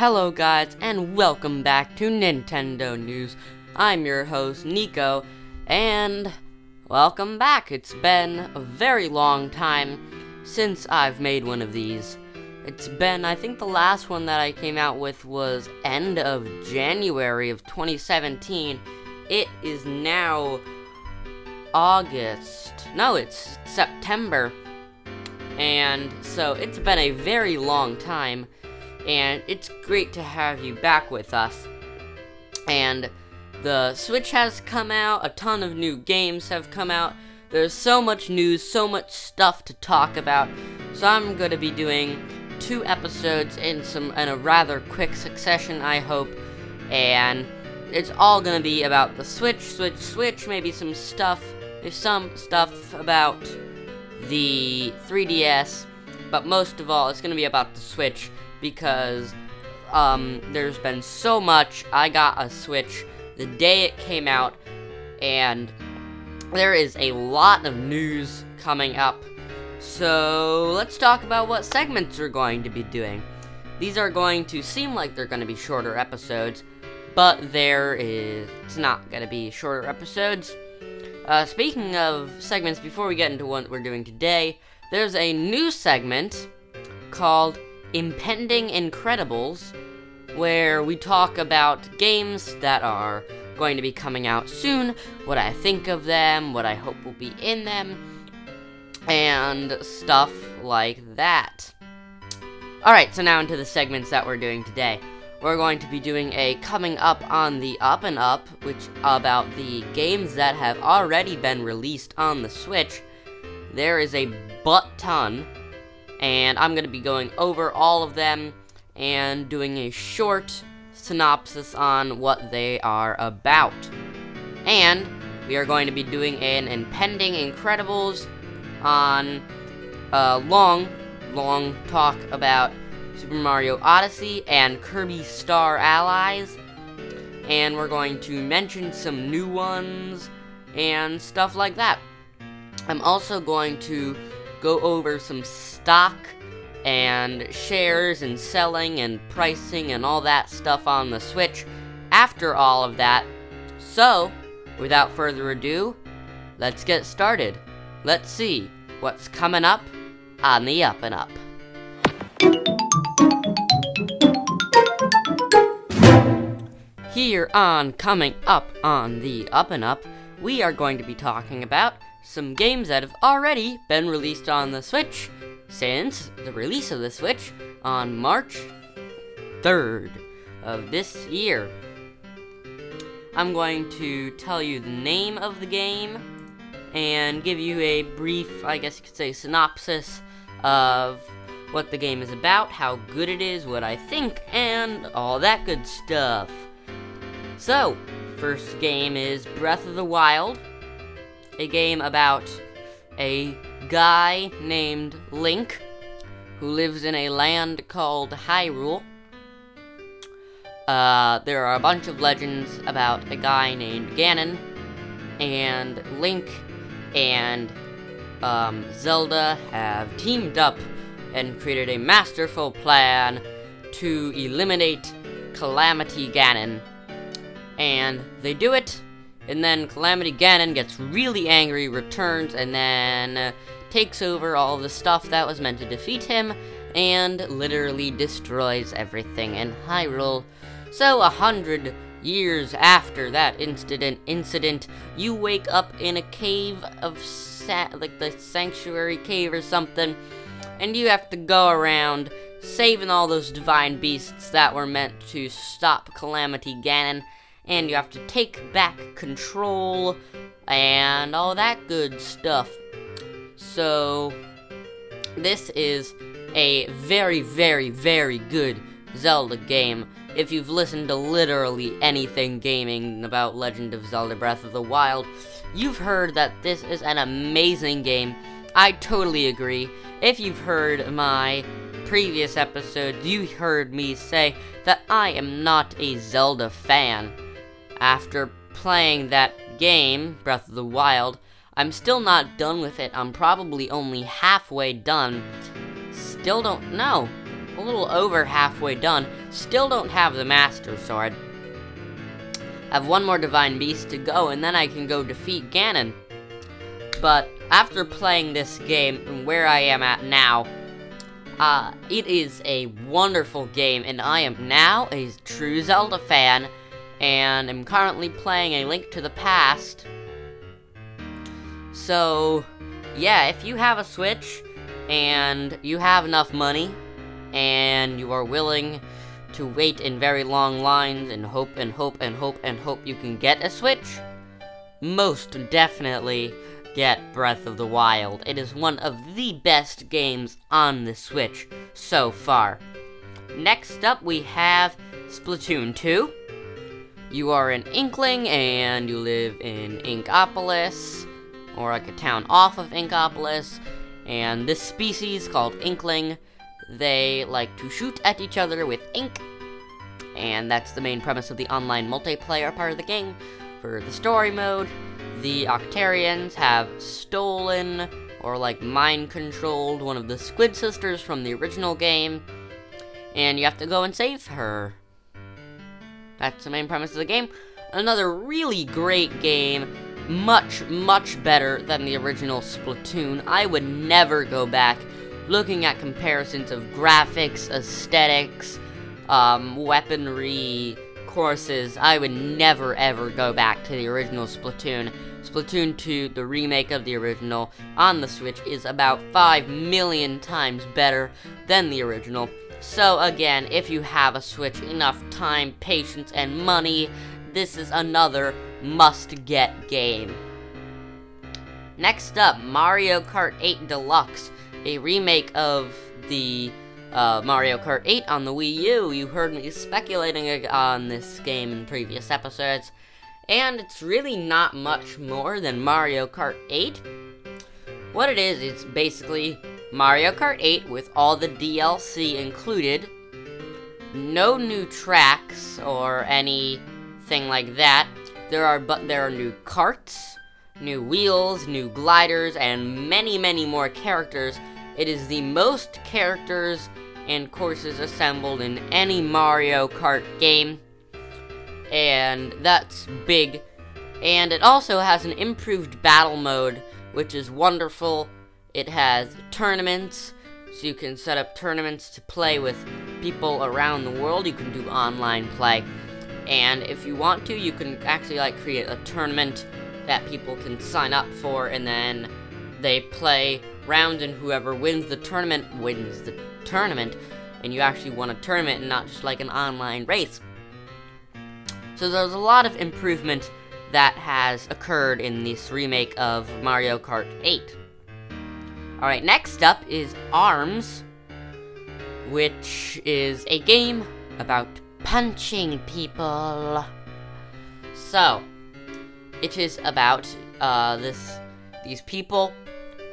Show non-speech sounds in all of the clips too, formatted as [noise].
Hello, guys, and welcome back to Nintendo News. I'm your host, Nico, and welcome back. It's been a very long time since I've made one of these. It's been, I think the last one that I came out with was end of January of 2017. It is now August. No, it's September. And so it's been a very long time and it's great to have you back with us. And the Switch has come out, a ton of new games have come out. There's so much news, so much stuff to talk about. So I'm going to be doing two episodes in some in a rather quick succession, I hope. And it's all going to be about the Switch, Switch, Switch, maybe some stuff, there's some stuff about the 3DS, but most of all, it's going to be about the Switch because um, there's been so much. I got a Switch the day it came out, and there is a lot of news coming up. So let's talk about what segments we're going to be doing. These are going to seem like they're going to be shorter episodes, but there is it's not going to be shorter episodes. Uh, speaking of segments, before we get into what we're doing today, there's a new segment called Impending Incredibles, where we talk about games that are going to be coming out soon, what I think of them, what I hope will be in them, and stuff like that. Alright, so now into the segments that we're doing today. We're going to be doing a coming up on the up and up, which about the games that have already been released on the Switch. There is a butt ton and I'm going to be going over all of them and doing a short synopsis on what they are about. And we are going to be doing an impending Incredibles on a long, long talk about Super Mario Odyssey and Kirby Star Allies. And we're going to mention some new ones and stuff like that. I'm also going to go over some stock and shares and selling and pricing and all that stuff on the Switch after all of that. So, without further ado, let's get started. Let's see what's coming up on the Up and Up. Here on Coming Up on the Up and Up, we are going to be talking about some games that have already been released on the Switch since the release of the Switch on March 3rd of this year. I'm going to tell you the name of the game and give you a brief, I guess you could say, synopsis of what the game is about, how good it is, what I think, and all that good stuff. So, first game is Breath of the Wild a game about a guy named Link who lives in a land called Hyrule. Uh, there are a bunch of legends about a guy named Ganon, and Link and um, Zelda have teamed up and created a masterful plan to eliminate Calamity Ganon. And they do it and then Calamity Ganon gets really angry, returns, and then uh, takes over all the stuff that was meant to defeat him, and literally destroys everything in Hyrule. So, a hundred years after that incident, incident, you wake up in a cave of sa- like the sanctuary cave or something, and you have to go around saving all those divine beasts that were meant to stop Calamity Ganon and you have to take back control and all that good stuff. So, this is a very, very, very good Zelda game. If you've listened to literally anything gaming about Legend of Zelda Breath of the Wild, you've heard that this is an amazing game. I totally agree. If you've heard my previous episodes, you heard me say that I am not a Zelda fan. After playing that game, Breath of the Wild, I'm still not done with it. I'm probably only halfway done. Still don't know. A little over halfway done. Still don't have the Master Sword. I have one more Divine Beast to go, and then I can go defeat Ganon. But after playing this game and where I am at now, uh, it is a wonderful game, and I am now a true Zelda fan, and am currently playing A Link to the Past. So, yeah, if you have a Switch and you have enough money and you are willing to wait in very long lines and hope and hope and hope and hope you can get a Switch, most definitely get Breath of the Wild. It is one of the best games on the Switch so far. Next up, we have Splatoon 2. You are an Inkling and you live in Inkopolis, or like a town off of Inkopolis. And this species called Inkling, they like to shoot at each other with ink. And that's the main premise of the online multiplayer part of the game. For the story mode, the Octarians have stolen or like mind controlled one of the Squid Sisters from the original game, and you have to go and save her. That's the main premise of the game. Another really great game, much, much better than the original Splatoon. I would never go back looking at comparisons of graphics, aesthetics, um, weaponry, courses. I would never ever go back to the original Splatoon. Splatoon 2, the remake of the original on the Switch, is about 5 million times better than the original. So, again, if you have a Switch, enough time, patience, and money, this is another must get game. Next up, Mario Kart 8 Deluxe, a remake of the uh, Mario Kart 8 on the Wii U. You heard me speculating on this game in previous episodes and it's really not much more than Mario Kart 8. What it is, it's basically Mario Kart 8 with all the DLC included, no new tracks or anything like that. There are but there are new carts, new wheels, new gliders, and many, many more characters. It is the most characters and courses assembled in any Mario Kart game and that's big. And it also has an improved battle mode, which is wonderful. It has tournaments, so you can set up tournaments to play with people around the world. You can do online play. And if you want to, you can actually like create a tournament that people can sign up for and then they play round and whoever wins the tournament wins the tournament and you actually won a tournament and not just like an online race. So there's a lot of improvement that has occurred in this remake of Mario Kart 8. Alright, next up is ARMS, which is a game about punching people. So, it is about uh, this these people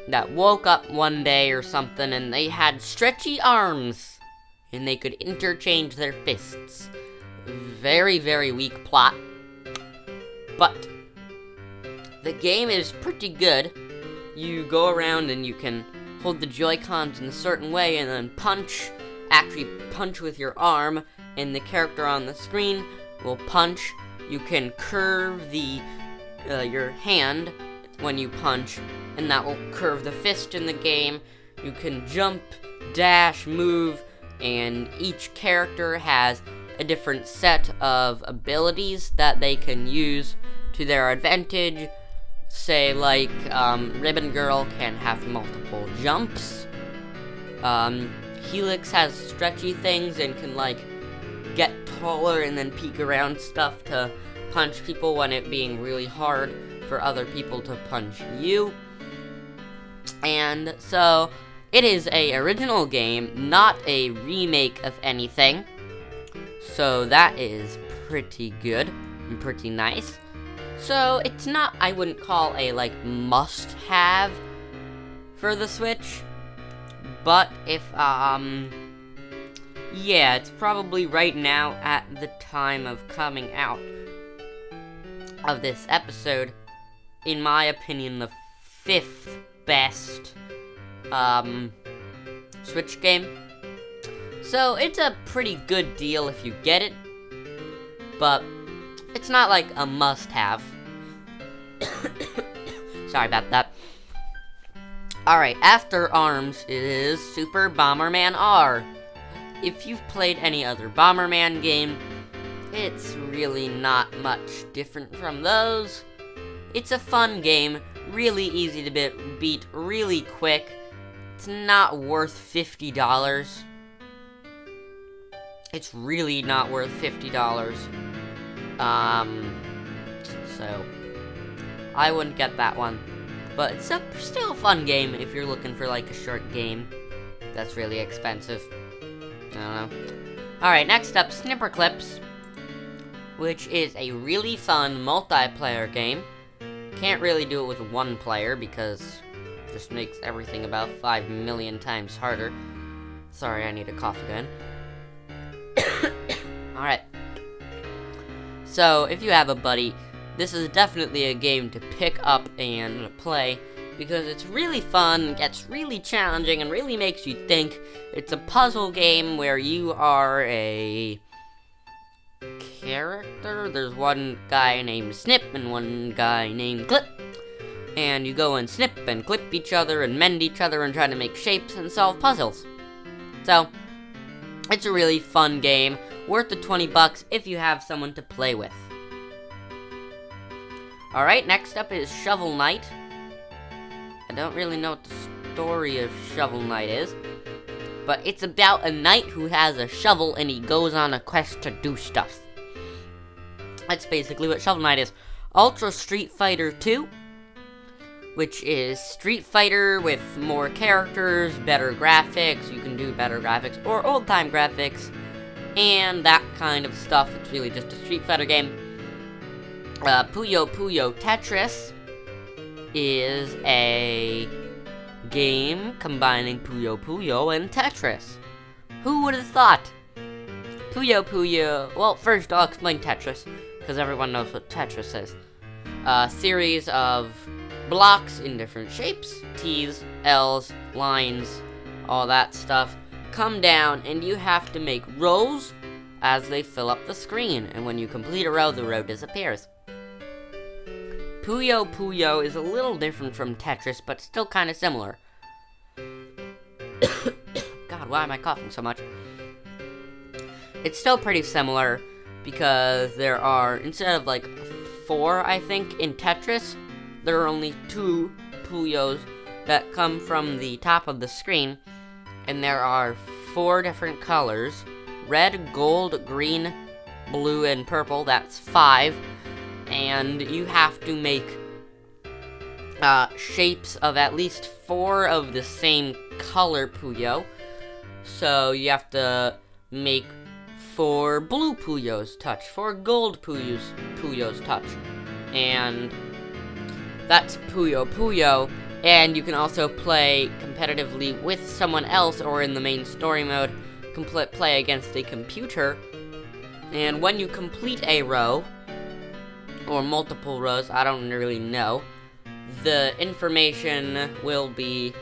that woke up one day or something and they had stretchy arms and they could interchange their fists very, very weak plot. But the game is pretty good. You go around and you can hold the Joy-Cons in a certain way and then punch, actually punch with your arm, and the character on the screen will punch. You can curve the uh, your hand when you punch, and that will curve the fist in the game. You can jump, dash, move, and each character has a different set of abilities that they can use to their advantage. Say, like, um, Ribbon Girl can have multiple jumps. Um, Helix has stretchy things and can, like, get taller and then peek around stuff to punch people when it being really hard for other people to punch you. And so, it is a original game, not a remake of anything. So that is pretty good and pretty nice. So it's not, I wouldn't call a like must have for the Switch. But if, um, yeah, it's probably right now at the time of coming out of this episode, in my opinion, the fifth best, um, Switch game. So it's a pretty good deal if you get it, but it's not like a must have. [coughs] Sorry about that. Alright, after ARMS is Super Bomberman R. If you've played any other Bomberman game, it's really not much different from those. It's a fun game, really easy to beat, beat really quick. It's not worth $50. It's really not worth $50. Um, so, I wouldn't get that one. But it's a, still a fun game if you're looking for like a short game that's really expensive. I don't know. Alright, next up, Snipperclips, which is a really fun multiplayer game. Can't really do it with one player because it just makes everything about 5 million times harder. Sorry, I need a cough again. [coughs] Alright. So, if you have a buddy this is definitely a game to pick up and play because it's really fun, gets really challenging, and really makes you think. It's a puzzle game where you are a character. There's one guy named Snip and one guy named Clip. And you go and snip and clip each other and mend each other and try to make shapes and solve puzzles. So, it's a really fun game, worth the 20 bucks if you have someone to play with. Alright, next up is Shovel Knight. I don't really know what the story of Shovel Knight is, but it's about a knight who has a shovel and he goes on a quest to do stuff. That's basically what Shovel Knight is. Ultra Street Fighter 2, which is Street Fighter with more characters, better graphics, you can do better graphics, or old time graphics, and that kind of stuff. It's really just a Street Fighter game uh, Puyo Puyo Tetris is a game combining Puyo Puyo and Tetris. Who would have thought? Puyo Puyo. Well, first I'll explain Tetris, because everyone knows what Tetris is. A series of blocks in different shapes T's, L's, lines, all that stuff come down, and you have to make rows as they fill up the screen. And when you complete a row, the row disappears. Puyo Puyo is a little different from Tetris, but still kind of similar. [coughs] God, why am I coughing so much? It's still pretty similar because there are, instead of like four, I think, in Tetris, there are only two Puyos that come from the top of the screen, and there are four different colors red, gold, green, blue, and purple. That's five and you have to make uh, shapes of at least four of the same color Puyo. So you have to make four blue Puyos touch, four gold Puyos, Puyos touch. And that's Puyo Puyo. And you can also play competitively with someone else or in the main story mode, play against a computer. And when you complete a row, or multiple rows, I don't really know. The information will be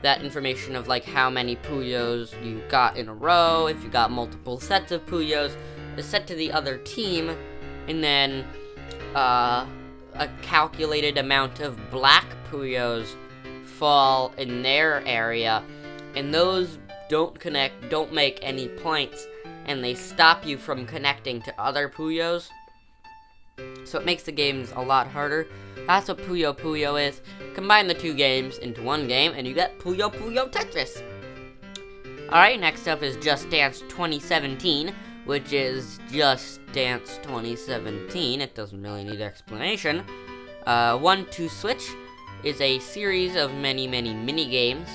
that information of like how many Puyos you got in a row, if you got multiple sets of Puyos, is set to the other team, and then uh, a calculated amount of black Puyos fall in their area, and those don't connect, don't make any points, and they stop you from connecting to other Puyos. So it makes the games a lot harder. That's what Puyo Puyo is. Combine the two games into one game and you get Puyo Puyo Tetris. Alright, next up is Just Dance 2017, which is Just Dance 2017. It doesn't really need explanation. Uh, One Two Switch is a series of many, many mini games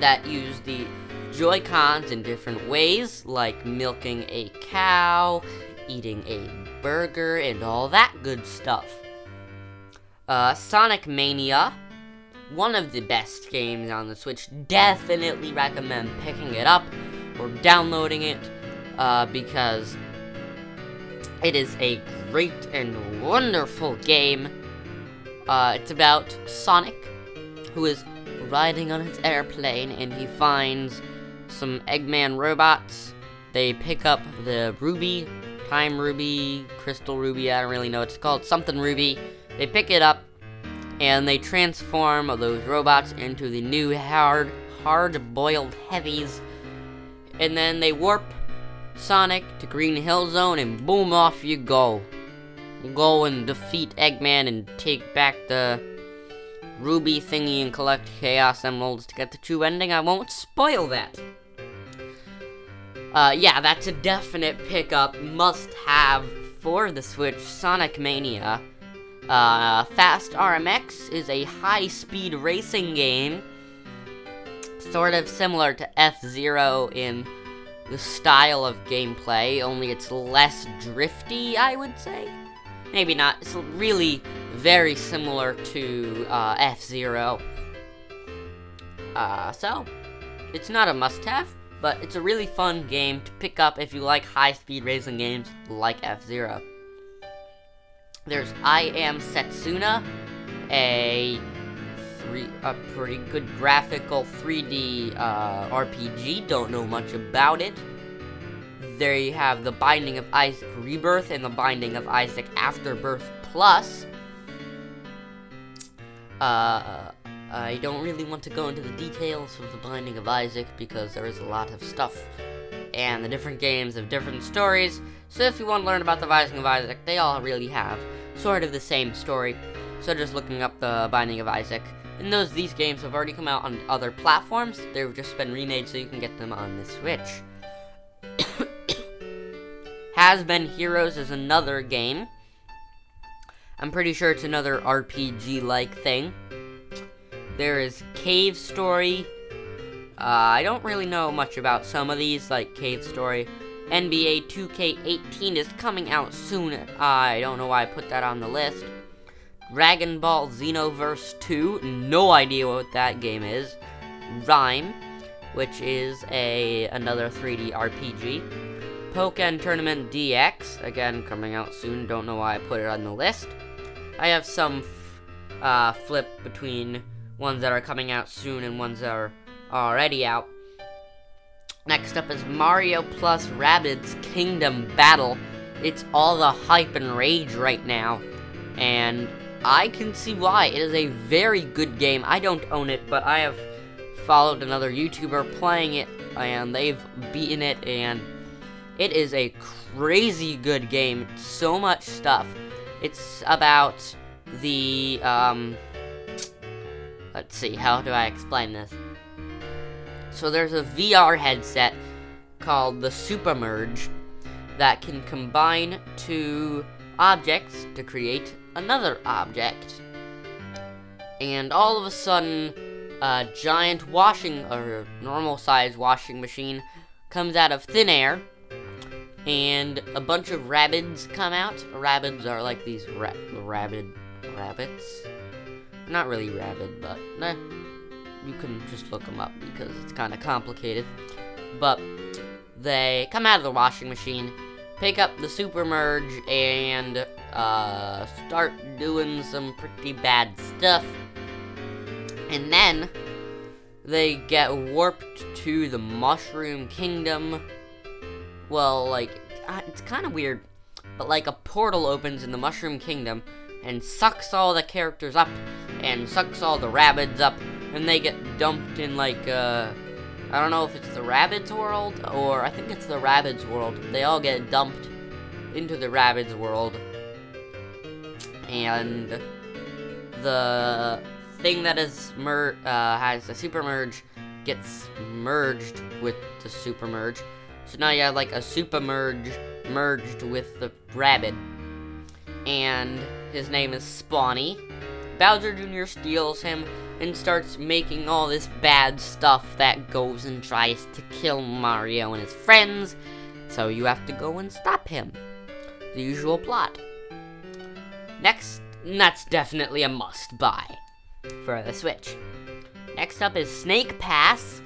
that use the Joy-Cons in different ways, like milking a cow, eating a burger, and all that good stuff. Uh, Sonic Mania, one of the best games on the Switch. Definitely recommend picking it up or downloading it uh, because it is a great and wonderful game. Uh, it's about Sonic, who is riding on his airplane and he finds some Eggman robots. They pick up the ruby, time ruby, crystal ruby, I don't really know what it's called, something ruby. They pick it up and they transform those robots into the new hard, hard-boiled heavies. And then they warp Sonic to Green Hill Zone and boom, off you go. Go and defeat Eggman and take back the ruby thingy and collect Chaos Emeralds to get the true ending. I won't spoil that. Uh, yeah, that's a definite pickup, must have for the Switch, Sonic Mania. Uh, Fast RMX is a high speed racing game, sort of similar to F Zero in the style of gameplay, only it's less drifty, I would say. Maybe not. It's really very similar to uh, F Zero. Uh, so, it's not a must have, but it's a really fun game to pick up if you like high speed racing games like F Zero. There's I Am Setsuna, a three a pretty good graphical 3D uh, RPG. Don't know much about it. There you have the Binding of Isaac Rebirth and the Binding of Isaac Afterbirth Plus. Uh, I don't really want to go into the details of the Binding of Isaac because there is a lot of stuff, and the different games have different stories. So if you want to learn about the Binding of Isaac, they all really have sort of the same story. So just looking up the Binding of Isaac. And those these games have already come out on other platforms. They've just been remade so you can get them on the Switch. [coughs] Has Been Heroes is another game. I'm pretty sure it's another RPG-like thing. There is Cave Story. Uh, I don't really know much about some of these, like Cave Story. NBA 2K18 is coming out soon. I don't know why I put that on the list. Dragon Ball Xenoverse 2, no idea what that game is. RiME, which is a another 3D RPG. Pokken Tournament DX, again coming out soon. Don't know why I put it on the list. I have some f- uh, flip between ones that are coming out soon and ones that are already out. Next up is Mario plus Rabbids Kingdom Battle. It's all the hype and rage right now, and I can see why. It is a very good game. I don't own it, but I have followed another YouTuber playing it, and they've beaten it, and it is a crazy good game. So much stuff. It's about the, um, let's see, how do I explain this? So there's a VR headset called the Supermerge that can combine two objects to create another object. And all of a sudden, a giant washing or normal size washing machine comes out of thin air and a bunch of rabbits come out. Rabbits are like these ra- rabid rabbits. Not really rabid, but eh, you can just look them up because it's kind of complicated. But they come out of the washing machine, pick up the super merge, and uh, start doing some pretty bad stuff. And then they get warped to the Mushroom Kingdom. Well, like, it's kind of weird, but like a portal opens in the Mushroom Kingdom and sucks all the characters up and sucks all the rabbits up and they get dumped in like uh I don't know if it's the rabbits world or I think it's the rabbits world. They all get dumped into the rabbits world. And the thing that is mer uh, has a super merge gets merged with the super merge. So now you have like a super merge merged with the rabbit. And his name is Spawny. Bowser Jr. steals him and starts making all this bad stuff that goes and tries to kill Mario and his friends. So you have to go and stop him. The usual plot. Next, that's definitely a must buy for the Switch. Next up is Snake Pass,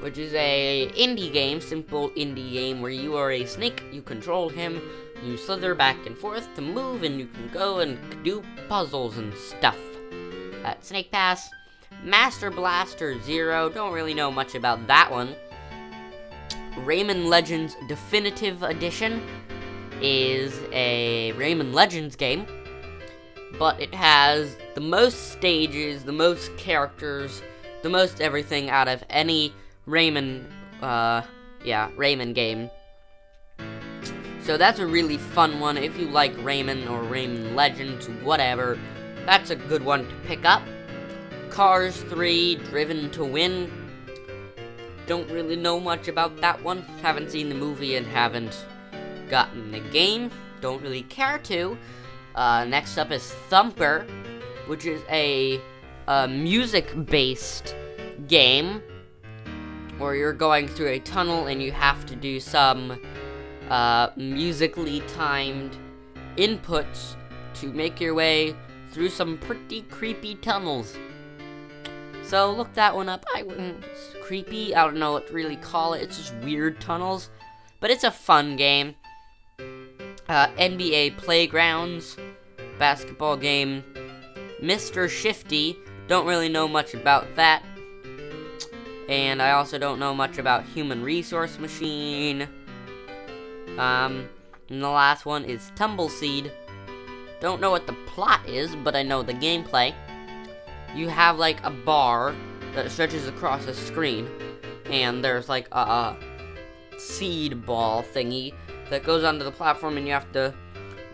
which is a indie game, simple indie game where you are a snake, you control him, you slither back and forth to move, and you can go and do puzzles and stuff. At Snake Pass, Master Blaster Zero, don't really know much about that one. Rayman Legends Definitive Edition is a Rayman Legends game, but it has the most stages, the most characters, the most everything out of any Rayman, uh, yeah, Rayman game. So that's a really fun one if you like Rayman or Rayman Legends, whatever. That's a good one to pick up. Cars 3, Driven to Win. Don't really know much about that one. Haven't seen the movie and haven't gotten the game. Don't really care to. Uh, next up is Thumper, which is a, a music-based game where you're going through a tunnel and you have to do some uh, musically timed inputs to make your way through some pretty creepy tunnels. So look that one up. I wouldn't creepy. I don't know what to really call it. It's just weird tunnels, but it's a fun game. Uh, NBA Playgrounds, basketball game. Mr. Shifty. Don't really know much about that. And I also don't know much about Human Resource Machine. Um, and the last one is Tumbleseed. Don't know what the plot is, but I know the gameplay. You have like a bar that stretches across a screen, and there's like a, a seed ball thingy that goes onto the platform, and you have to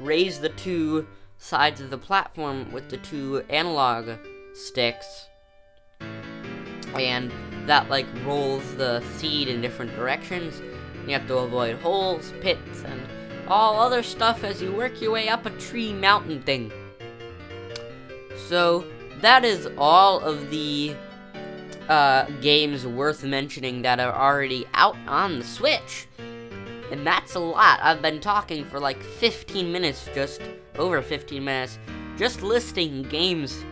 raise the two sides of the platform with the two analog sticks. And that like rolls the seed in different directions. You have to avoid holes, pits, and all other stuff as you work your way up a tree mountain thing. So, that is all of the uh, games worth mentioning that are already out on the Switch. And that's a lot. I've been talking for like 15 minutes, just over 15 minutes, just listing games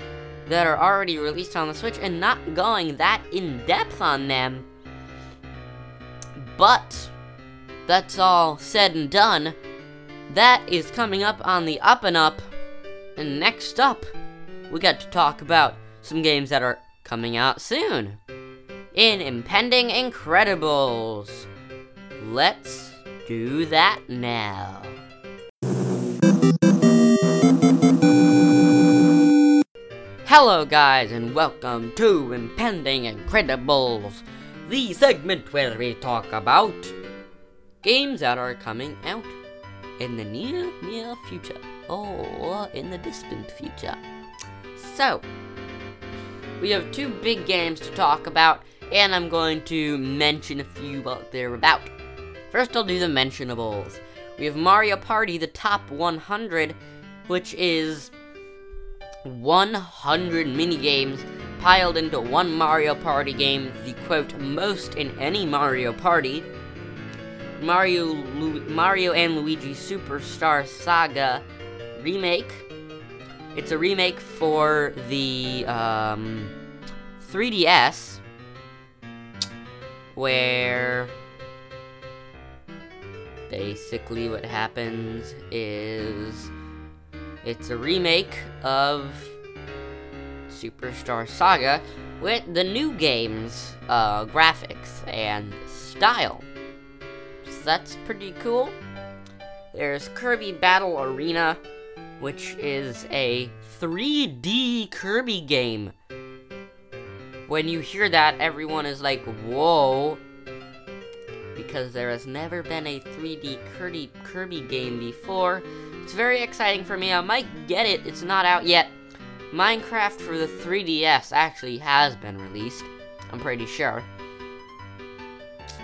that are already released on the Switch and not going that in depth on them. But that's all said and done. That is coming up on the up and up. And next up, we got to talk about some games that are coming out soon in Impending Incredibles. Let's do that now. Hello, guys, and welcome to Impending Incredibles, the segment where we talk about games that are coming out in the near, near future, or in the distant future. So, we have two big games to talk about, and I'm going to mention a few what they're about. First, I'll do the mentionables. We have Mario Party, the top 100, which is 100 mini games piled into one Mario Party game, the quote, most in any Mario Party. Mario, Lu- Mario and Luigi Superstar Saga remake. It's a remake for the um, 3DS, where basically what happens is it's a remake of Superstar Saga with the new game's uh, graphics and style. That's pretty cool. There's Kirby Battle Arena, which is a 3D Kirby game. When you hear that, everyone is like, whoa. Because there has never been a 3D Kirby, Kirby game before. It's very exciting for me. I might get it, it's not out yet. Minecraft for the 3DS actually has been released. I'm pretty sure.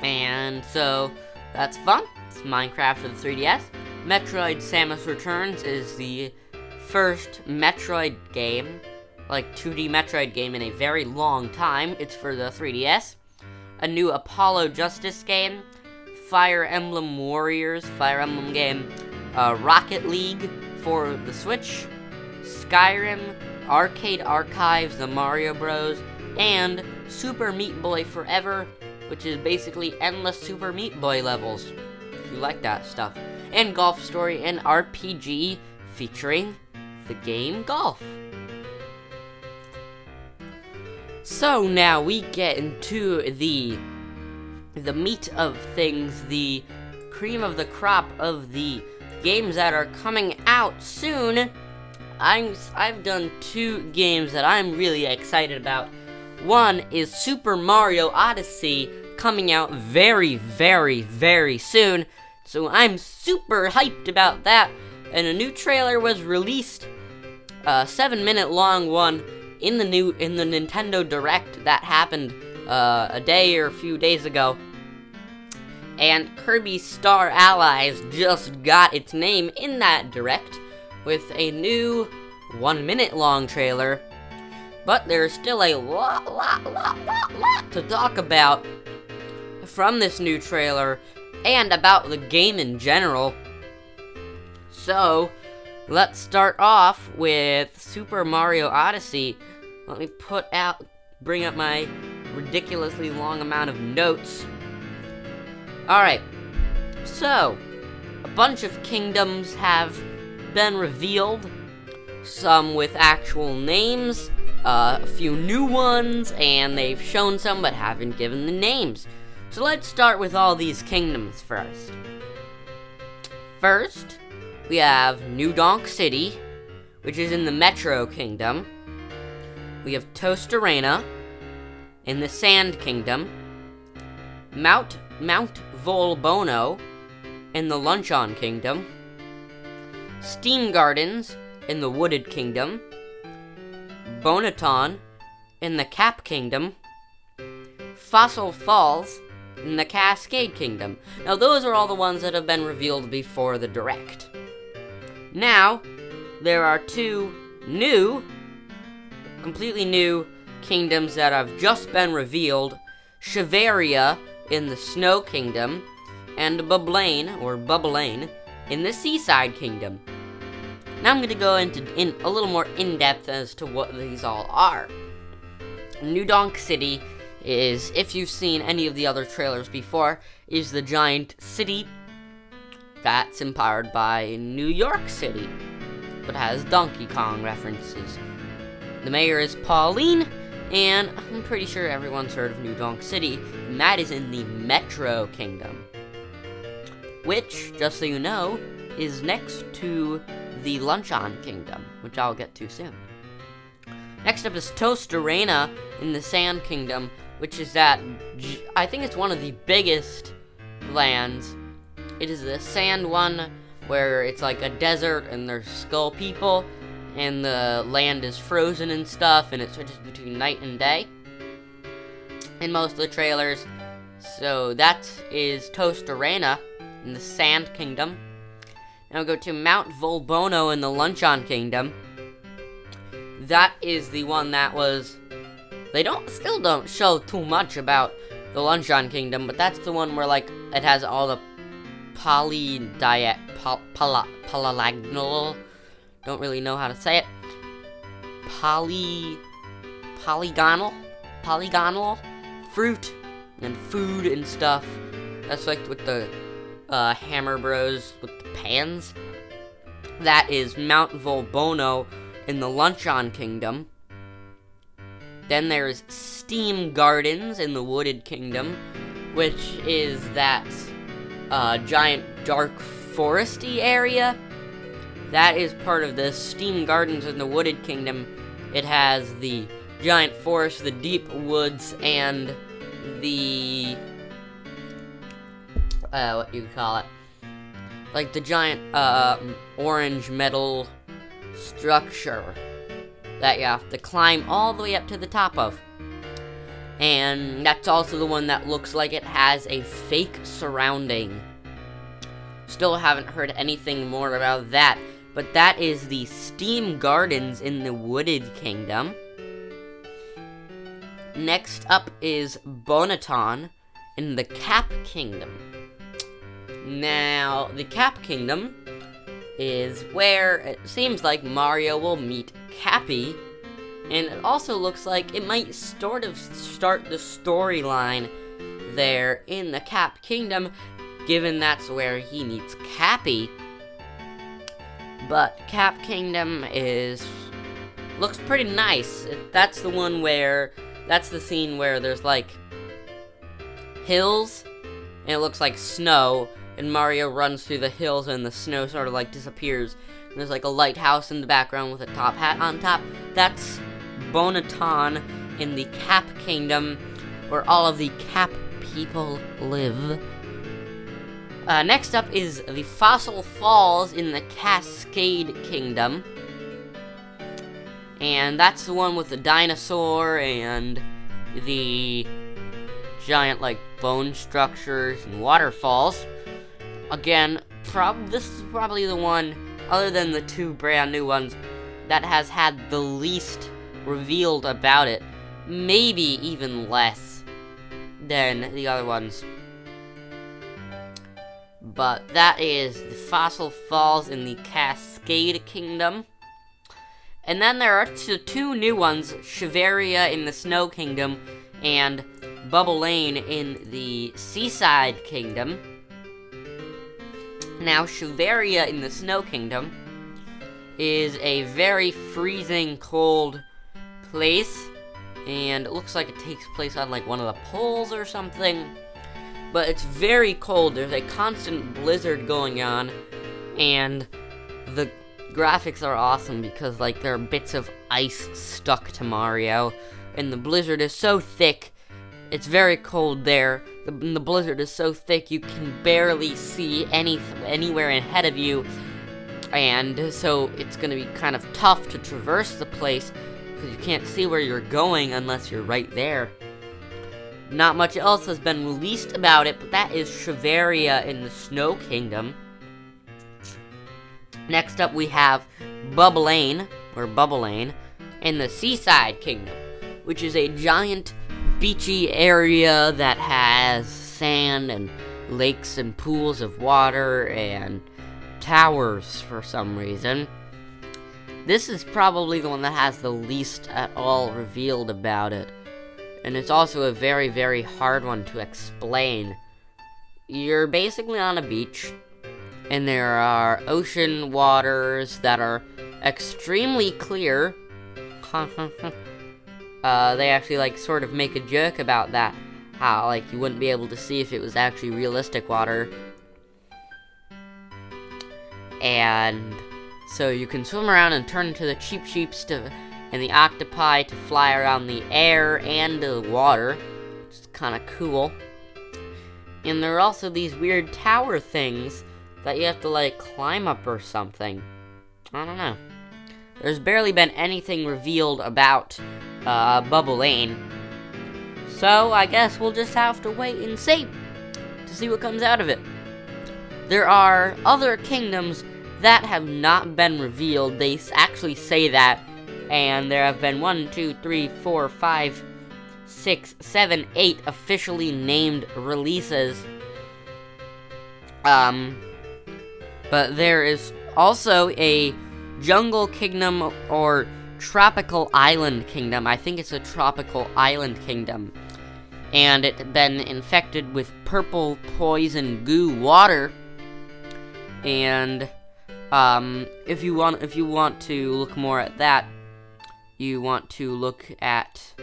And so, that's fun. It's Minecraft for the 3DS. Metroid Samus Returns is the first Metroid game, like 2D Metroid game in a very long time. It's for the 3DS. A new Apollo Justice game. Fire Emblem Warriors, Fire Emblem game. Uh, Rocket League for the Switch. Skyrim, Arcade Archives, the Mario Bros. And Super Meat Boy Forever, which is basically endless Super Meat Boy levels. If you like that stuff. And Golf Story and RPG featuring the game Golf. So now we get into the the meat of things, the cream of the crop of the games that are coming out soon. I'm, I've done two games that I'm really excited about. One is Super Mario Odyssey coming out very, very, very soon. So I'm super hyped about that. And a new trailer was released, a seven minute long one in the new in the Nintendo Direct that happened uh, a day or a few days ago. And Kirby Star Allies just got its name in that direct with a new one minute long trailer. But there's still a lot, lot, lot, lot, lot to talk about from this new trailer and about the game in general. So, let's start off with Super Mario Odyssey. Let me put out, bring up my ridiculously long amount of notes. Alright, so, a bunch of kingdoms have been revealed, some with actual names, uh, a few new ones, and they've shown some but haven't given the names. So let's start with all these kingdoms first. First, we have New Donk City, which is in the Metro Kingdom. We have Tostarena in the Sand Kingdom. Mount Mount Volbono in the Luncheon Kingdom. Steam Gardens in the Wooded Kingdom. Bonneton in the Cap Kingdom. Fossil Falls in the Cascade Kingdom. Now, those are all the ones that have been revealed before the Direct. Now, there are two new, completely new kingdoms that have just been revealed Shiveria in the Snow Kingdom, and Bubblaine, or Bubblaine, in the Seaside Kingdom. Now I'm going to go into in a little more in depth as to what these all are. New Donk City is, if you've seen any of the other trailers before, is the giant city that's empowered by New York City, but has Donkey Kong references. The mayor is Pauline, and I'm pretty sure everyone's heard of New Donk City, and that is in the Metro Kingdom. Which, just so you know, is next to the Luncheon Kingdom, which I'll get to soon. Next up is Tostarena in the Sand Kingdom, which is that I think it's one of the biggest lands. It is the sand one where it's like a desert and there's skull people and the land is frozen and stuff and it switches between night and day in most of the trailers. So that is Tostarena in the Sand Kingdom. Now we'll go to Mount Volbono in the Luncheon Kingdom. That is the one that was they don't still don't show too much about the Luncheon Kingdom, but that's the one where like it has all the poly diet poly, polylagnal. Don't really know how to say it. Poly polygonal polygonal fruit and food and stuff. That's like with the uh, Hammer Bros with pans. That is Mount Volbono in the Luncheon Kingdom. Then there's Steam Gardens in the Wooded Kingdom, which is that uh, giant dark foresty area. That is part of the Steam Gardens in the Wooded Kingdom. It has the giant forest, the deep woods, and the uh, what you call it, like the giant uh, orange metal structure that you have to climb all the way up to the top of. And that's also the one that looks like it has a fake surrounding. Still haven't heard anything more about that, but that is the Steam Gardens in the Wooded Kingdom. Next up is Bonneton in the Cap Kingdom. Now, the Cap Kingdom is where it seems like Mario will meet Cappy, and it also looks like it might sort of start the storyline there in the Cap Kingdom, given that's where he meets Cappy. But Cap Kingdom is looks pretty nice. That's the one where that's the scene where there's like hills, and it looks like snow. And Mario runs through the hills, and the snow sort of like disappears. And there's like a lighthouse in the background with a top hat on top. That's Bonneton in the Cap Kingdom, where all of the Cap people live. Uh, next up is the Fossil Falls in the Cascade Kingdom. And that's the one with the dinosaur and the giant, like, bone structures and waterfalls. Again, prob- this is probably the one, other than the two brand new ones, that has had the least revealed about it. Maybe even less than the other ones. But that is the Fossil Falls in the Cascade Kingdom. And then there are two, two new ones Shiveria in the Snow Kingdom and Bubblaine in the Seaside Kingdom. Now, Shiveria in the Snow Kingdom is a very freezing cold place, and it looks like it takes place on like one of the poles or something. But it's very cold. There's a constant blizzard going on, and the graphics are awesome because like there are bits of ice stuck to Mario, and the blizzard is so thick. It's very cold there. The, the blizzard is so thick you can barely see any anywhere ahead of you, and so it's gonna be kind of tough to traverse the place because you can't see where you're going unless you're right there. Not much else has been released about it, but that is Shiveria in the Snow Kingdom. Next up, we have Bubblaine, or Bubblaine, in the Seaside Kingdom, which is a giant beachy area that has sand and lakes and pools of water and towers for some reason. This is probably the one that has the least at all revealed about it. And it's also a very, very hard one to explain. You're basically on a beach, and there are ocean waters that are extremely clear. [laughs] uh, they actually like sort of make a joke about that. How like you wouldn't be able to see if it was actually realistic water. And so you can swim around and turn into the Cheep Cheeps to and the octopi to fly around the air and the water. It's kind of cool. And there are also these weird tower things that you have to like climb up or something. I don't know. There's barely been anything revealed about uh, Bubblaine. So I guess we'll just have to wait and see to see what comes out of it. There are other kingdoms that have not been revealed. They actually say that, and there have been one, two, three, four, five, six, seven, eight officially named releases. Um, but there is also a Jungle Kingdom or Tropical Island Kingdom. I think it's a Tropical Island Kingdom. And it had been infected with purple poison goo water. And um, if you want if you want to look more at that, you want to look at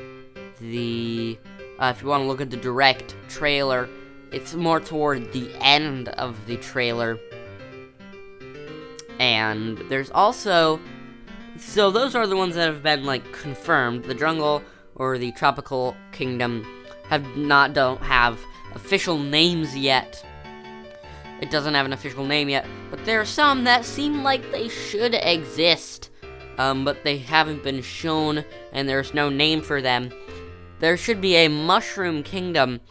the uh, if you want to look at the direct trailer, it's more toward the end of the trailer. And there's also so those are the ones that have been like confirmed. The jungle or the tropical kingdom have not don't have official names yet. It doesn't have an official name yet, but there are some that seem like they should exist, um, but they haven't been shown, and there's no name for them. There should be a Mushroom Kingdom,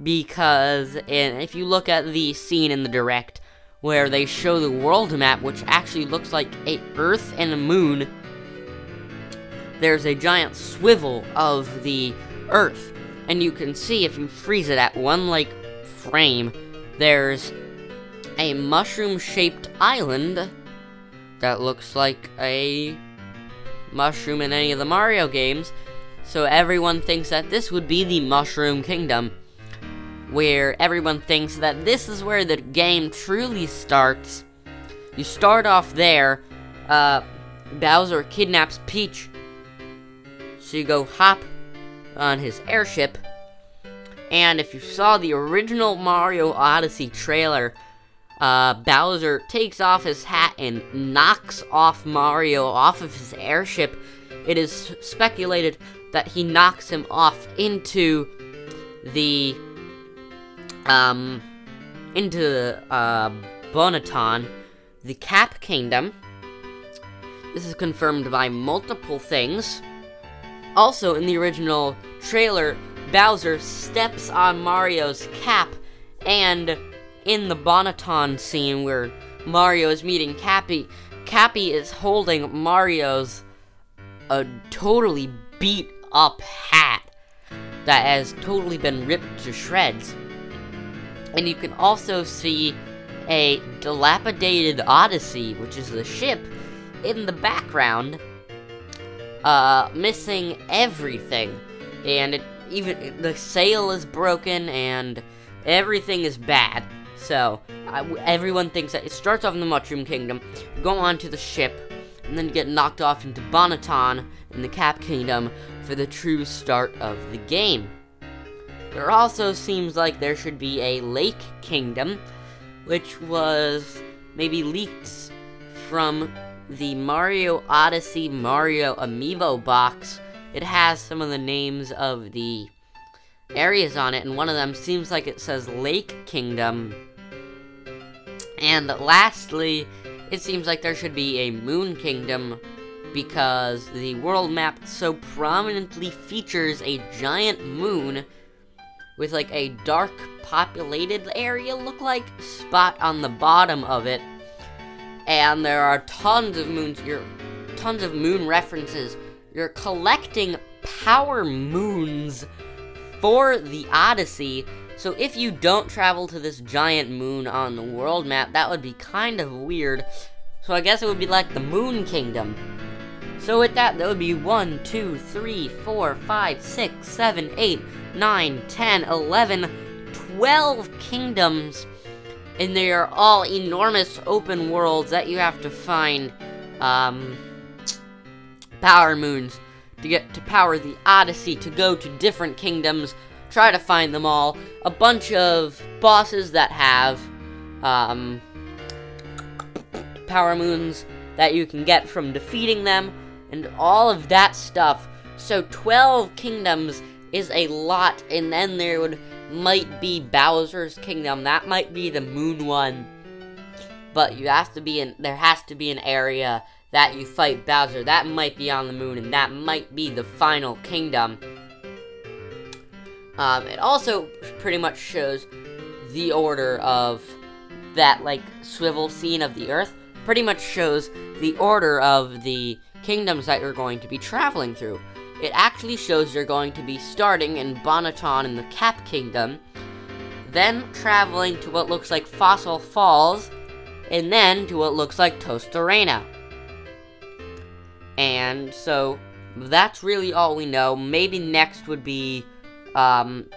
because in, if you look at the scene in the direct, where they show the world map, which actually looks like a Earth and a moon, there's a giant swivel of the Earth, and you can see if you freeze it at one like frame, there's a mushroom shaped island that looks like a mushroom in any of the Mario games. So everyone thinks that this would be the Mushroom Kingdom, where everyone thinks that this is where the game truly starts. You start off there, uh, Bowser kidnaps Peach. So you go hop on his airship, And if you saw the original Mario Odyssey trailer, uh, Bowser takes off his hat and knocks off Mario off of his airship. It is speculated that he knocks him off into the um into uh Bonneton, the Cap Kingdom. This is confirmed by multiple things. Also, in the original trailer, Bowser steps on Mario's cap, and in the Bonneton scene where Mario is meeting Cappy, Cappy is holding Mario's a totally beat up hat that has totally been ripped to shreds. And you can also see a dilapidated Odyssey, which is the ship, in the background, uh, missing everything. And it, even the sail is broken and everything is bad. So, I, everyone thinks that it starts off in the Mushroom Kingdom, go on to the ship, and then get knocked off into Bonneton in the Cap Kingdom for the true start of the game. There also seems like there should be a Lake Kingdom, which was maybe leaked from the Mario Odyssey Mario Amiibo box. It has some of the names of the areas on it, and one of them seems like it says Lake Kingdom. And lastly, it seems like there should be a Moon Kingdom because the world map so prominently features a giant moon with like a dark populated area look like spot on the bottom of it. And there are tons of moons you're tons of moon references. You're collecting power moons for the odyssey. So if you don't travel to this giant moon on the world map that would be kind of weird. So i guess it would be like the moon kingdom so with that, that would be 1, 2, 3, 4, 5, 6, 7, 8, 9, 10, 11, 12 kingdoms. And they are all enormous open worlds that you have to find um, power moons to get to power the Odyssey, to go to different kingdoms, try to find them all. A bunch of bosses that have um, power moons that you can get from defeating them and all of that stuff. So 12 kingdoms is a lot, and then there would might be Bowser's kingdom. That might be the moon one. But you have to be in there has to be an area that you fight Bowser. That might be on the moon, and that might be the final kingdom. Um, it also pretty much shows the order of that like swivel scene of the Earth. Pretty much shows the order of the kingdoms that you're going to be traveling through. It actually shows you're going to be starting in Bonneton in the Cap Kingdom, then traveling to what looks like Fossil Falls, and then to what looks like Tostarena. And so that's really all we know. Maybe next would be um,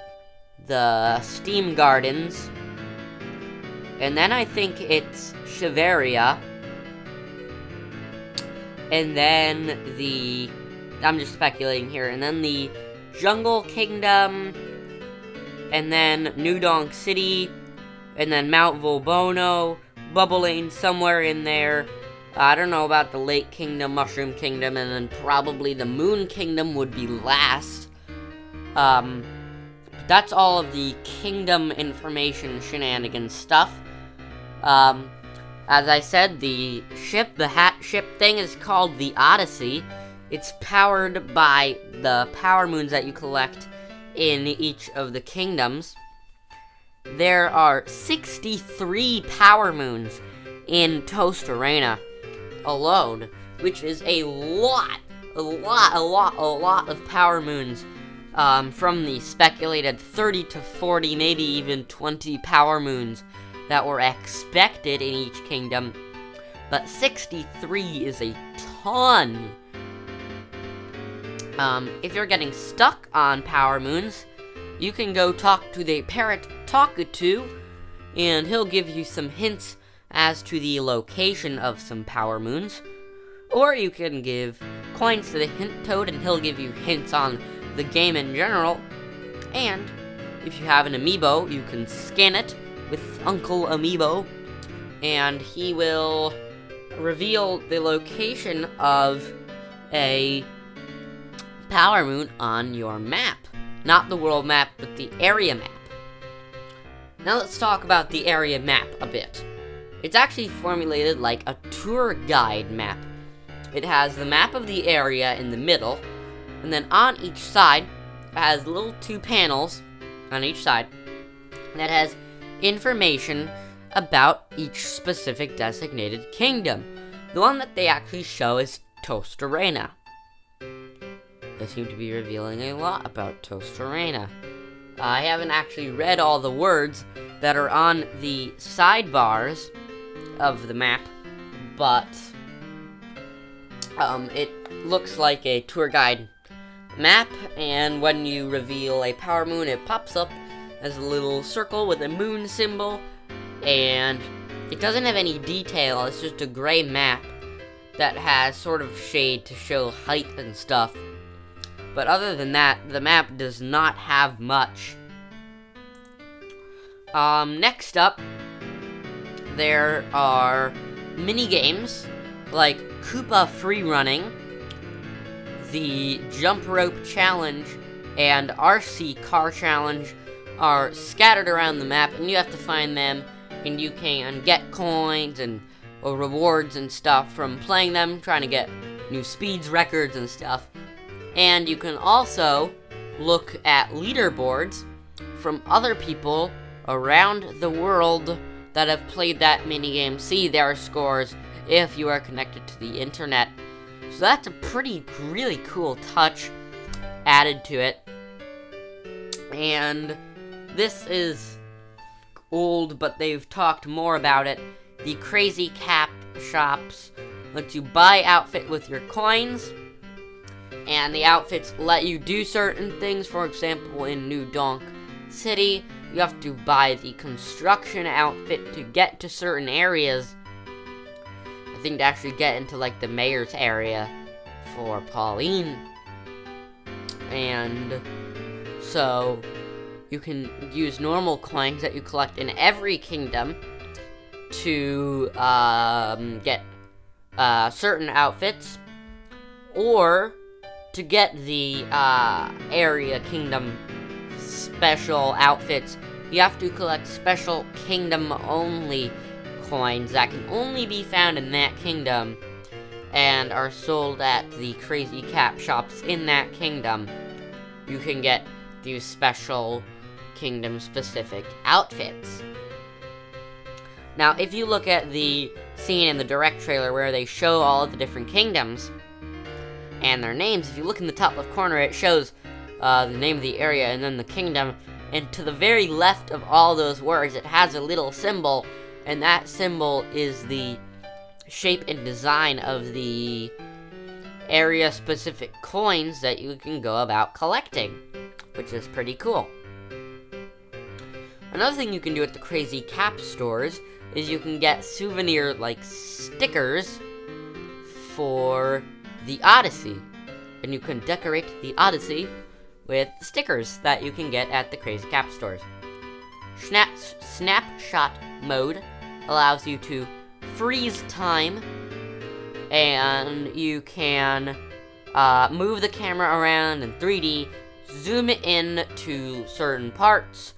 the Steam Gardens. And then I think it's Shiveria and then the I'm just speculating here, and then the Jungle Kingdom, and then New Donk City, and then Mount Volbono, Bubblaine somewhere in there. I don't know about the Lake Kingdom, Mushroom Kingdom, and then probably the Moon Kingdom would be last. Um, that's all of the kingdom information shenanigans stuff. Um, as I said, the ship, the hat ship thing is called the Odyssey. It's powered by the power moons that you collect in each of the kingdoms. There are 63 power moons in Tostarena alone, which is a lot, a lot, a lot, a lot of power moons um, from the speculated 30 to 40, maybe even 20 power moons that were expected in each kingdom, but 63 is a ton. Um, if you're getting stuck on Power Moons, you can go talk to the parrot Talkatoo, and he'll give you some hints as to the location of some Power Moons. Or you can give coins to the Hint Toad, and he'll give you hints on the game in general. And if you have an amiibo, you can scan it with Uncle Amiibo, and he will reveal the location of a power moon on your map. Not the world map, but the area map. Now let's talk about the area map a bit. It's actually formulated like a tour guide map. It has the map of the area in the middle, and then on each side, it has little two panels on each side that has information about each specific designated kingdom. The one that they actually show is Tostarena. They seem to be revealing a lot about Tostarena. I haven't actually read all the words that are on the sidebars of the map, but um, it looks like a tour guide map, and when you reveal a power moon, it pops up as a little circle with a moon symbol, and it doesn't have any detail, it's just a gray map that has sort of shade to show height and stuff. But other than that, the map does not have much. Um, next up, there are mini games like Koopa Free Running, the Jump Rope Challenge, and RC Car Challenge are scattered around the map, and you have to find them, and you can get coins and or rewards and stuff from playing them, trying to get new speeds, records, and stuff. And you can also look at leaderboards from other people around the world that have played that minigame, see their scores if you are connected to the internet. So that's a pretty, really cool touch added to it. And this is old, but they've talked more about it. The Crazy Cap shops let you buy outfit with your coins, and the outfits let you do certain things. For example, in New Donk City, you have to buy the construction outfit to get to certain areas. I think to actually get into like the mayor's area for Pauline. And so you can use normal coins that you collect in every kingdom to um, get uh, certain outfits, or to get the uh, area kingdom special outfits, you have to collect special kingdom only coins that can only be found in that kingdom and are sold at the crazy cap shops in that kingdom. You can get these special kingdom specific outfits. Now, if you look at the scene in the direct trailer where they show all of the different kingdoms and their names, if you look in the top left corner, it shows uh, the name of the area and then the kingdom. And to the very left of all those words, it has a little symbol, and that symbol is the shape and design of the area specific coins that you can go about collecting, which is pretty cool. Another thing you can do at the Crazy Cap stores is you can get souvenir like stickers for the Odyssey. And you can decorate the Odyssey with stickers that you can get at the Crazy Cap stores. Snap, snapshot mode allows you to freeze time and you can uh, move the camera around in 3D, zoom it in to certain parts,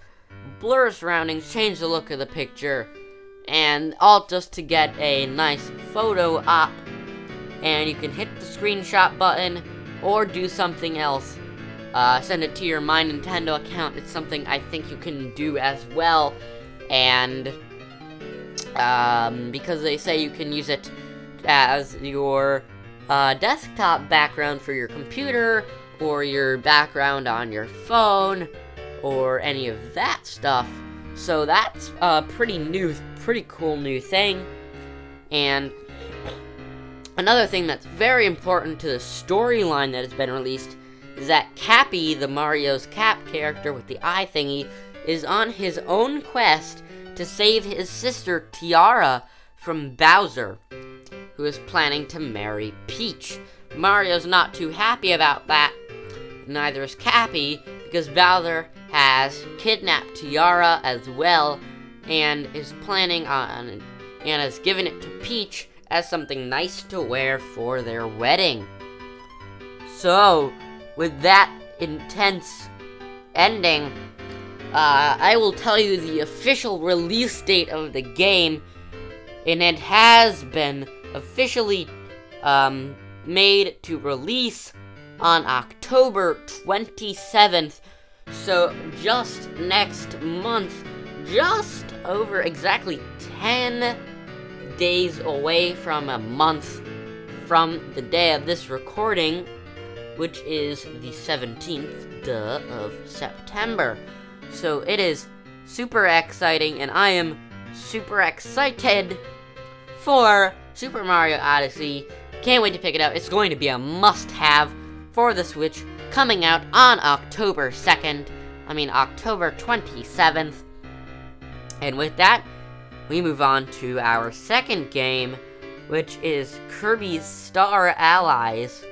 blur surroundings, change the look of the picture, and all just to get a nice photo op. And you can hit the screenshot button or do something else. Uh, send it to your My Nintendo account. It's something I think you can do as well. And um, because they say you can use it as your uh, desktop background for your computer or your background on your phone or any of that stuff. So that's a pretty new, pretty cool new thing. And another thing that's very important to the storyline that has been released is that Cappy, the Mario's Cap character with the eye thingy, is on his own quest to save his sister Tiara from Bowser, who is planning to marry Peach. Mario's not too happy about that. Neither is Cappy, because Bowser has kidnapped Tiara as well and is planning on and has given it to Peach as something nice to wear for their wedding. So, with that intense ending, uh, I will tell you the official release date of the game, and it has been officially um, made to release on October 27th. So, just next month, just over exactly 10 days away from a month from the day of this recording, which is the 17th duh, of September. So it is super exciting, and I am super excited for Super Mario Odyssey. Can't wait to pick it up. It's going to be a must have for the Switch coming out on October 2nd. I mean, October 27th. And with that, we move on to our second game, which is Kirby's Star Allies.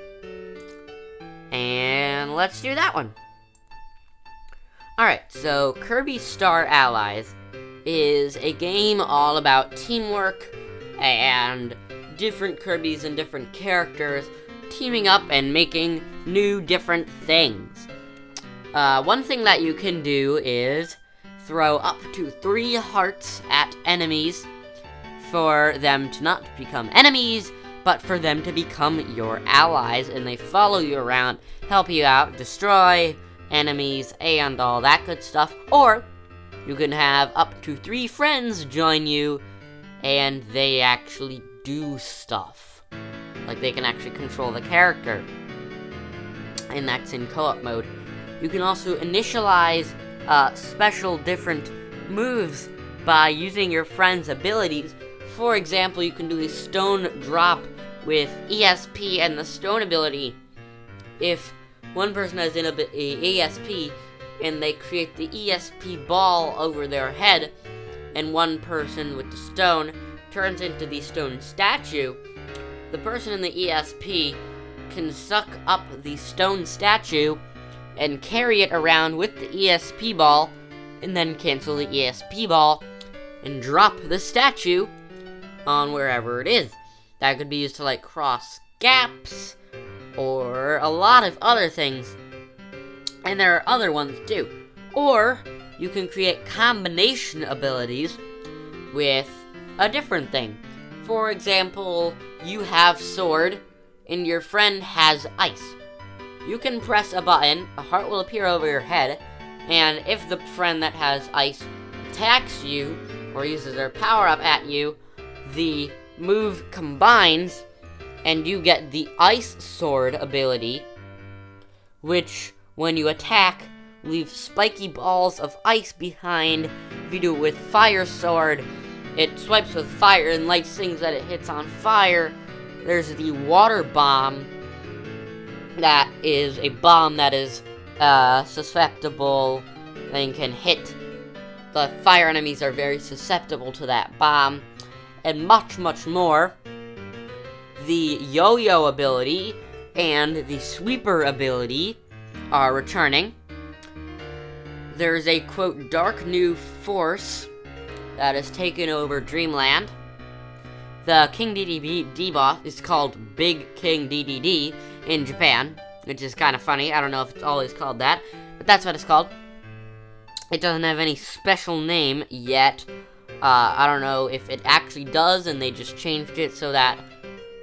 And let's do that one. Alright, so Kirby Star Allies is a game all about teamwork and different Kirbys and different characters teaming up and making new different things. Uh, one thing that you can do is throw up to three hearts at enemies for them to not become enemies, but for them to become your allies, and they follow you around, help you out, destroy enemies, and all that good stuff. Or you can have up to three friends join you, and they actually do stuff. Like they can actually control the character. And that's in co op mode. You can also initialize uh, special different moves by using your friend's abilities. For example, you can do a stone drop with ESP and the stone ability. If one person has an ESP and they create the ESP ball over their head, and one person with the stone turns into the stone statue, the person in the ESP can suck up the stone statue and carry it around with the ESP ball, and then cancel the ESP ball and drop the statue on wherever it is. That could be used to like cross gaps or a lot of other things. And there are other ones too. Or you can create combination abilities with a different thing. For example, you have sword and your friend has ice. You can press a button, a heart will appear over your head, and if the friend that has ice attacks you or uses their power up at you, the move combines and you get the Ice Sword ability, which, when you attack, leaves spiky balls of ice behind. If you do it with Fire Sword, it swipes with fire and lights things that it hits on fire. There's the Water Bomb, that is a bomb that is uh, susceptible and can hit. The fire enemies are very susceptible to that bomb, and much, much more. The yo yo ability and the sweeper ability are returning. There's a quote, dark new force that has taken over Dreamland. The King Dedede boss is called Big King Dedede in Japan, which is kind of funny. I don't know if it's always called that, but that's what it's called. It doesn't have any special name yet. Uh, I don't know if it actually does, and they just changed it so that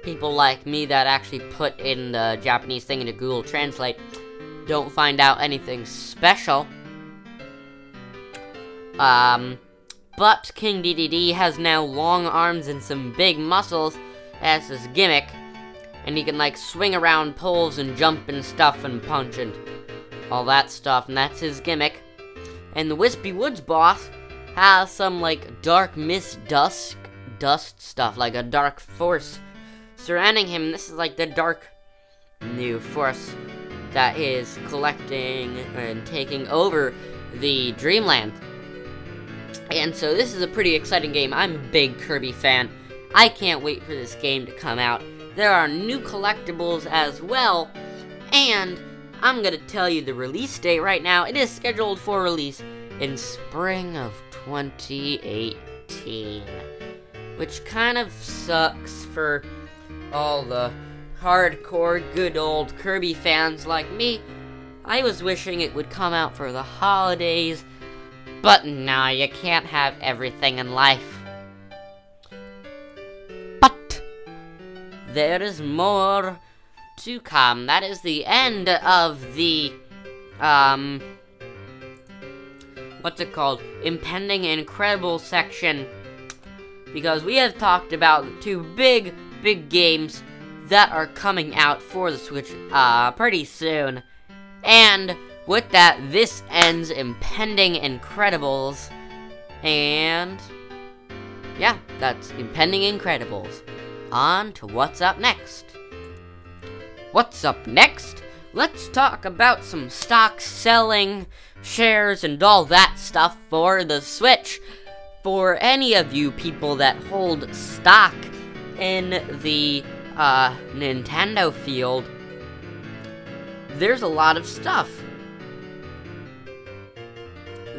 people like me that actually put in the Japanese thing into Google Translate don't find out anything special. Um, but King Dedede has now long arms and some big muscles as his gimmick, and he can like swing around poles and jump and stuff and punch and all that stuff, and that's his gimmick. And the Wispy Woods boss has some like dark mist dust dust stuff, like a dark force surrounding him. This is like the dark new force that is collecting and taking over the Dreamland. And so this is a pretty exciting game. I'm a big Kirby fan. I can't wait for this game to come out. There are new collectibles as well, and I'm gonna tell you the release date right now. It is scheduled for release in spring of 2018. Which kind of sucks for all the hardcore, good old Kirby fans like me. I was wishing it would come out for the holidays, but no, you can't have everything in life. But there is more to come. That is the end of the um what's it called? Impending incredible section. Because we have talked about two big, big games that are coming out for the Switch uh pretty soon. And with that, this ends Impending Incredibles. And yeah, that's Impending Incredibles. On to what's up next. What's up next? Let's talk about some stock selling, shares, and all that stuff for the Switch. For any of you people that hold stock in the uh, Nintendo field, there's a lot of stuff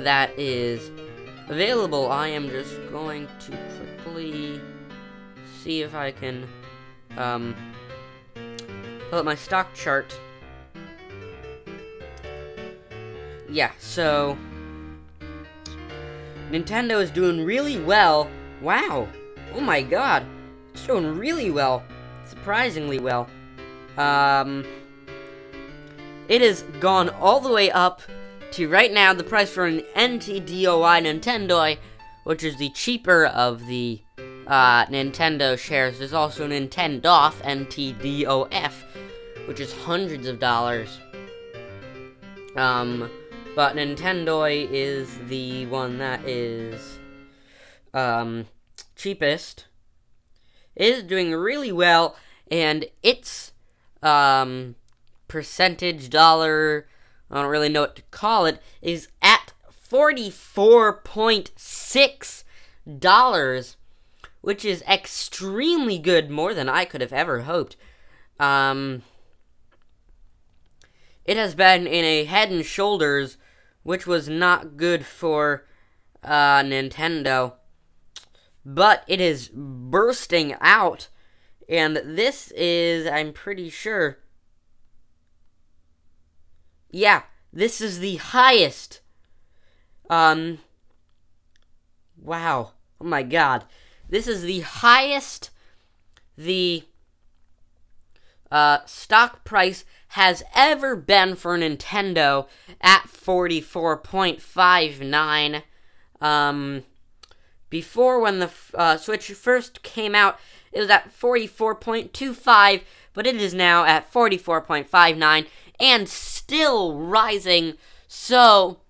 that is available. I am just going to quickly see if I can um, pull up my stock chart. Yeah, so Nintendo is doing really well. Wow. Oh my god. It's doing really well. Surprisingly well. Um it has gone all the way up to right now the price for an NTDOI Nintendo, which is the cheaper of the uh, Nintendo shares. There's also Nintendoff NTDOF, which is hundreds of dollars. Um, but Nintendo is the one that is um, cheapest. It is doing really well, and its um, percentage dollar, I don't really know what to call it, is at $44.6, which is extremely good, more than I could have ever hoped. Um, it has been in a head and shoulders, which was not good for uh, Nintendo. But it is bursting out, and this is, I'm pretty sure, yeah, this is the highest. Um. Wow. Oh my god. This is the highest the uh, stock price has ever been for Nintendo at 44.59. Um, before when the uh, Switch first came out, it was at 44.25, but it is now at 44.59 and still rising. So,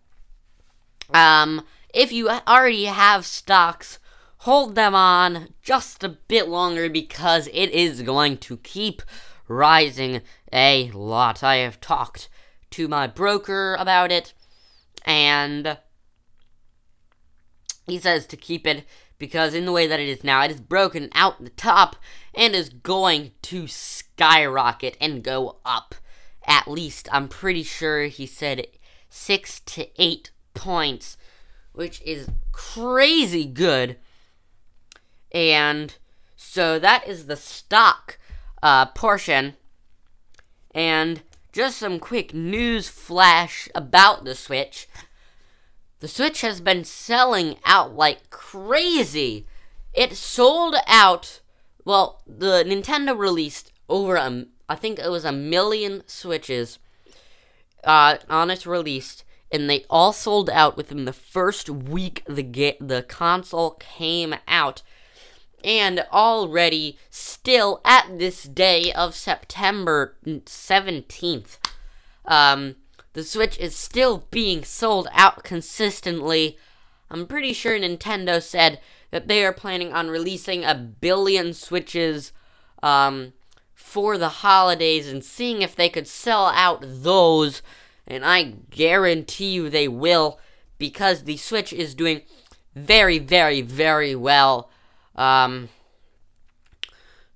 um, if you already have stocks, hold them on just a bit longer because it is going to keep rising a lot. I have talked to my broker about it, and he says to keep it because in the way that it is now, it is broken out the top and is going to skyrocket and go up at least, I'm pretty sure he said six to eight points, which is crazy good. And so that is the stock uh, portion. And just some quick news flash about the Switch. The Switch has been selling out like crazy. It sold out. Well, the Nintendo released over a I think it was a million Switches uh, on its release, and they all sold out within the first week the ga- the console came out. And already, still at this day of September 17th, um, the Switch is still being sold out consistently. I'm pretty sure Nintendo said that they are planning on releasing a billion Switches um, for the holidays and seeing if they could sell out those. And I guarantee you they will because the Switch is doing very, very, very well. Um,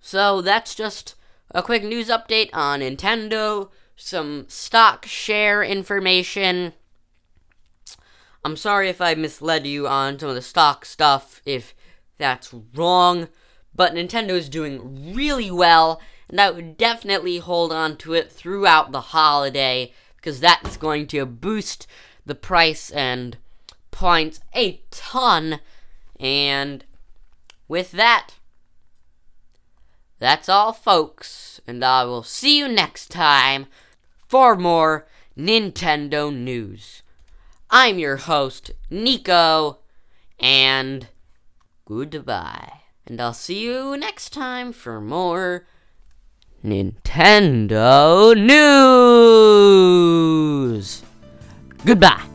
so that's just a quick news update on Nintendo some stock share information. I'm sorry if I misled you on some of the stock stuff, if that's wrong, but Nintendo is doing really well, and I would definitely hold on to it throughout the holiday because that's going to boost the price and points a ton. And with that, that's all, folks, and I will see you next time for more Nintendo news. I'm your host, Nico, and goodbye. And I'll see you next time for more Nintendo news. Goodbye.